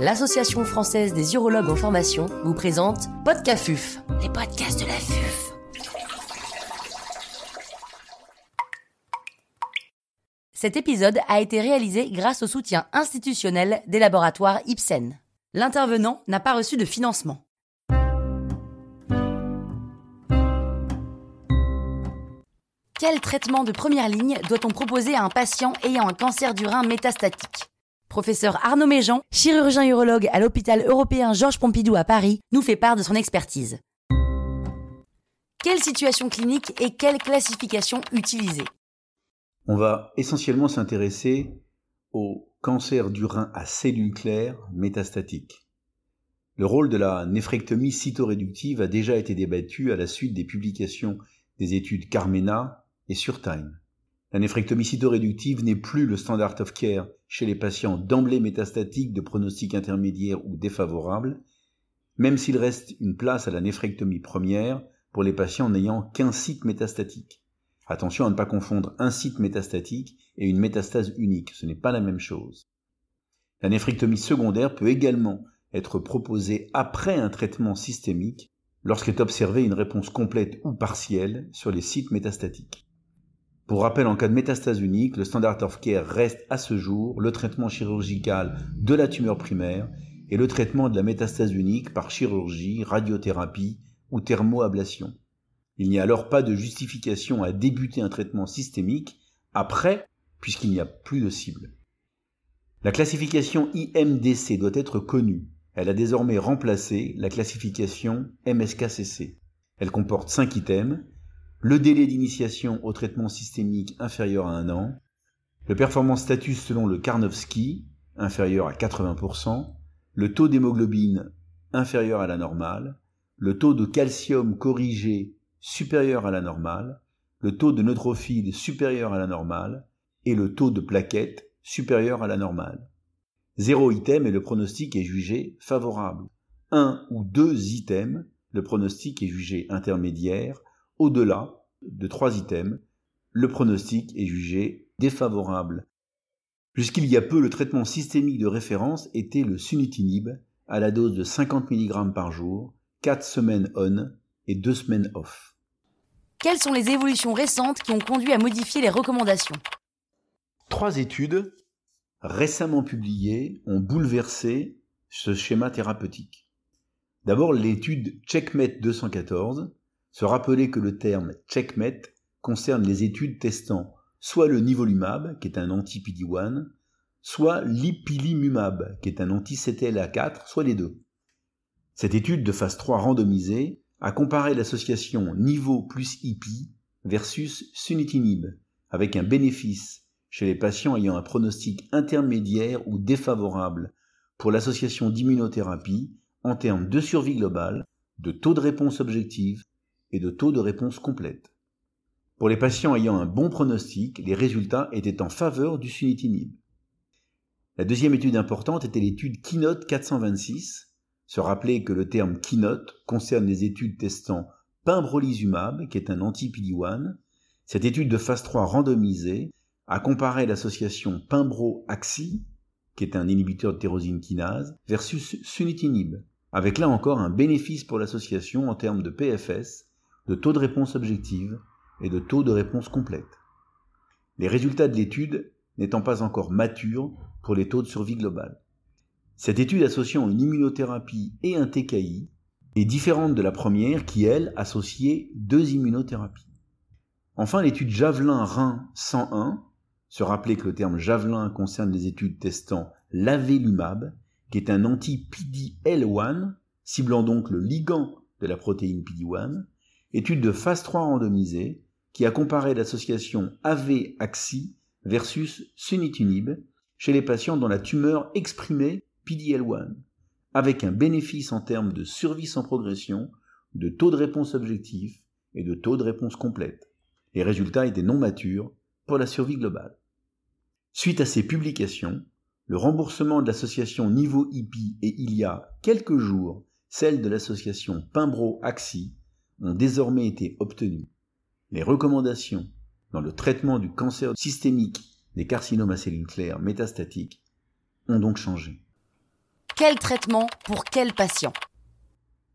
l'Association française des urologues en formation vous présente Podcafuf, les podcasts de la FUF. Cet épisode a été réalisé grâce au soutien institutionnel des laboratoires Ipsen. L'intervenant n'a pas reçu de financement. Quel traitement de première ligne doit-on proposer à un patient ayant un cancer du rein métastatique? Professeur Arnaud Méjean, chirurgien urologue à l'hôpital européen Georges Pompidou à Paris, nous fait part de son expertise. Quelle situation clinique et quelle classification utiliser? On va essentiellement s'intéresser au cancer du rein à cellules claires métastatiques. Le rôle de la néphrectomie cytoréductive a déjà été débattu à la suite des publications des études Carmena et Surtime. La néphrectomie cytoréductive n'est plus le standard of care chez les patients d'emblée métastatiques de pronostic intermédiaire ou défavorable, même s'il reste une place à la néphrectomie première pour les patients n'ayant qu'un site métastatique. Attention à ne pas confondre un site métastatique et une métastase unique, ce n'est pas la même chose. La néphrectomie secondaire peut également être proposée après un traitement systémique lorsqu'est observée une réponse complète ou partielle sur les sites métastatiques. Pour rappel, en cas de métastase unique, le standard of care reste à ce jour le traitement chirurgical de la tumeur primaire et le traitement de la métastase unique par chirurgie, radiothérapie ou thermoablation. Il n'y a alors pas de justification à débuter un traitement systémique après, puisqu'il n'y a plus de cible. La classification IMDC doit être connue. Elle a désormais remplacé la classification MSKCC. Elle comporte 5 items le délai d'initiation au traitement systémique inférieur à un an, le performance status selon le Karnofsky inférieur à 80%, le taux d'hémoglobine inférieur à la normale, le taux de calcium corrigé supérieur à la normale, le taux de neutrophiles supérieur à la normale et le taux de plaquettes supérieur à la normale. Zéro item et le pronostic est jugé favorable. Un ou deux items, le pronostic est jugé intermédiaire au-delà de trois items, le pronostic est jugé défavorable. Jusqu'il y a peu, le traitement systémique de référence était le sunitinib à la dose de 50 mg par jour, 4 semaines on et 2 semaines off. Quelles sont les évolutions récentes qui ont conduit à modifier les recommandations? Trois études récemment publiées ont bouleversé ce schéma thérapeutique. D'abord l'étude Checkmate 214 se rappeler que le terme checkmate concerne les études testant soit le nivolumab, qui est un anti-PD-1, soit l'ipilimumab, qui est un anti-CTLA4, soit les deux. Cette étude de phase 3 randomisée a comparé l'association Nivo plus IPI versus sunitinib, avec un bénéfice chez les patients ayant un pronostic intermédiaire ou défavorable pour l'association d'immunothérapie en termes de survie globale, de taux de réponse objective et de taux de réponse complète. Pour les patients ayant un bon pronostic, les résultats étaient en faveur du sunitinib. La deuxième étude importante était l'étude Keynote 426. Se rappeler que le terme Keynote concerne les études testant pimbrolizumab, qui est un anti-PD-1. Cette étude de phase 3 randomisée a comparé l'association pimbro-axi, qui est un inhibiteur de tyrosine kinase, versus sunitinib, avec là encore un bénéfice pour l'association en termes de PFS de taux de réponse objective et de taux de réponse complète. Les résultats de l'étude n'étant pas encore matures pour les taux de survie globale. Cette étude associant une immunothérapie et un TKI est différente de la première qui, elle, associait deux immunothérapies. Enfin, l'étude Javelin-Rhin 101, se rappeler que le terme Javelin concerne les études testant l'avelumab, qui est un anti-PD-L1, ciblant donc le ligand de la protéine PD-1, étude de phase 3 randomisée qui a comparé l'association AV-AXI versus sunitinib chez les patients dont la tumeur exprimait PDL1, avec un bénéfice en termes de survie sans progression, de taux de réponse objectif et de taux de réponse complète. Les résultats étaient non matures pour la survie globale. Suite à ces publications, le remboursement de l'association Niveau IPI et il y a quelques jours celle de l'association Pimbro-AXI ont désormais été obtenues. Les recommandations dans le traitement du cancer systémique des carcinomes à cellules claires métastatiques ont donc changé. Quel traitement pour quel patient?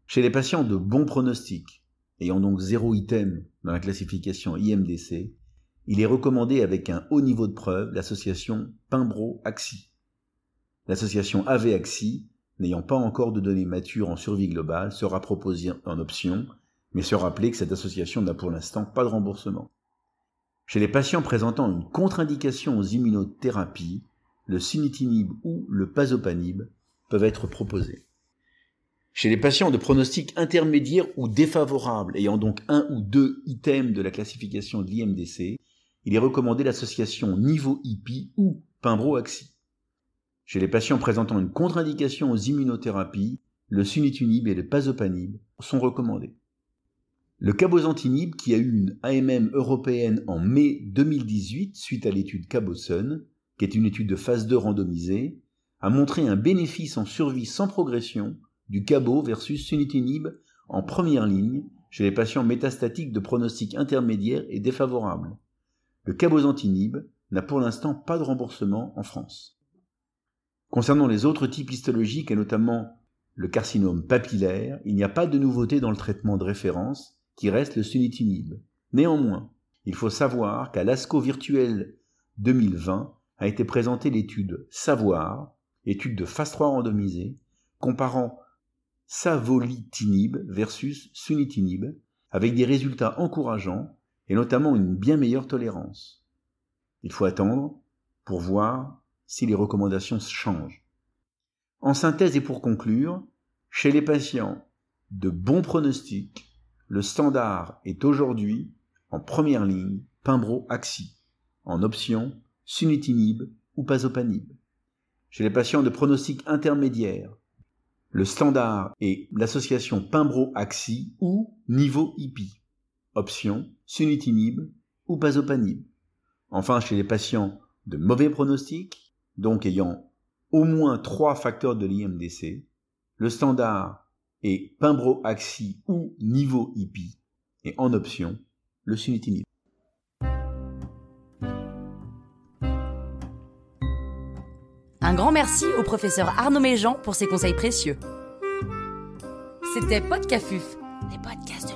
Chez les patients de bon pronostic, ayant donc zéro item dans la classification IMDC, il est recommandé avec un haut niveau de preuve l'association Pimbro-Axi. L'association AV-Axi, n'ayant pas encore de données matures en survie globale, sera proposée en option, mais se rappeler que cette association n'a pour l'instant pas de remboursement. Chez les patients présentant une contre-indication aux immunothérapies, le sunitinib ou le pazopanib peuvent être proposés. Chez les patients de pronostic intermédiaire ou défavorable, ayant donc un ou deux items de la classification de l'IMDC, il est recommandé l'association niveau IP ou Pimbro-Axi. Chez les patients présentant une contre-indication aux immunothérapies, le sunitinib et le pazopanib sont recommandés. Le cabozantinib, qui a eu une AMM européenne en mai 2018 suite à l'étude Cabosun, qui est une étude de phase 2 randomisée, a montré un bénéfice en survie sans progression du cabo versus sunitinib en première ligne chez les patients métastatiques de pronostic intermédiaire et défavorable. Le cabozantinib n'a pour l'instant pas de remboursement en France. Concernant les autres types histologiques et notamment le carcinome papillaire, il n'y a pas de nouveauté dans le traitement de référence qui reste le sunitinib. Néanmoins, il faut savoir qu'à l'ASCO virtuel 2020 a été présentée l'étude Savoir, étude de phase 3 randomisée, comparant savolitinib versus sunitinib, avec des résultats encourageants et notamment une bien meilleure tolérance. Il faut attendre pour voir si les recommandations changent. En synthèse et pour conclure, chez les patients de bon pronostic, le standard est aujourd'hui en première ligne Pimbro-Axi, en option sunitinib ou pazopanib. Chez les patients de pronostic intermédiaire, le standard est l'association Pimbro-Axi ou niveau IPI, option sunitinib ou pazopanib. Enfin, chez les patients de mauvais pronostic, donc ayant au moins trois facteurs de l'IMDC, le standard est Pimbro-Axi ou niveau IPI, et en option, le sunitinib. Un grand merci au professeur Arnaud Méjean pour ses conseils précieux. C'était Podcafuf, les podcasts de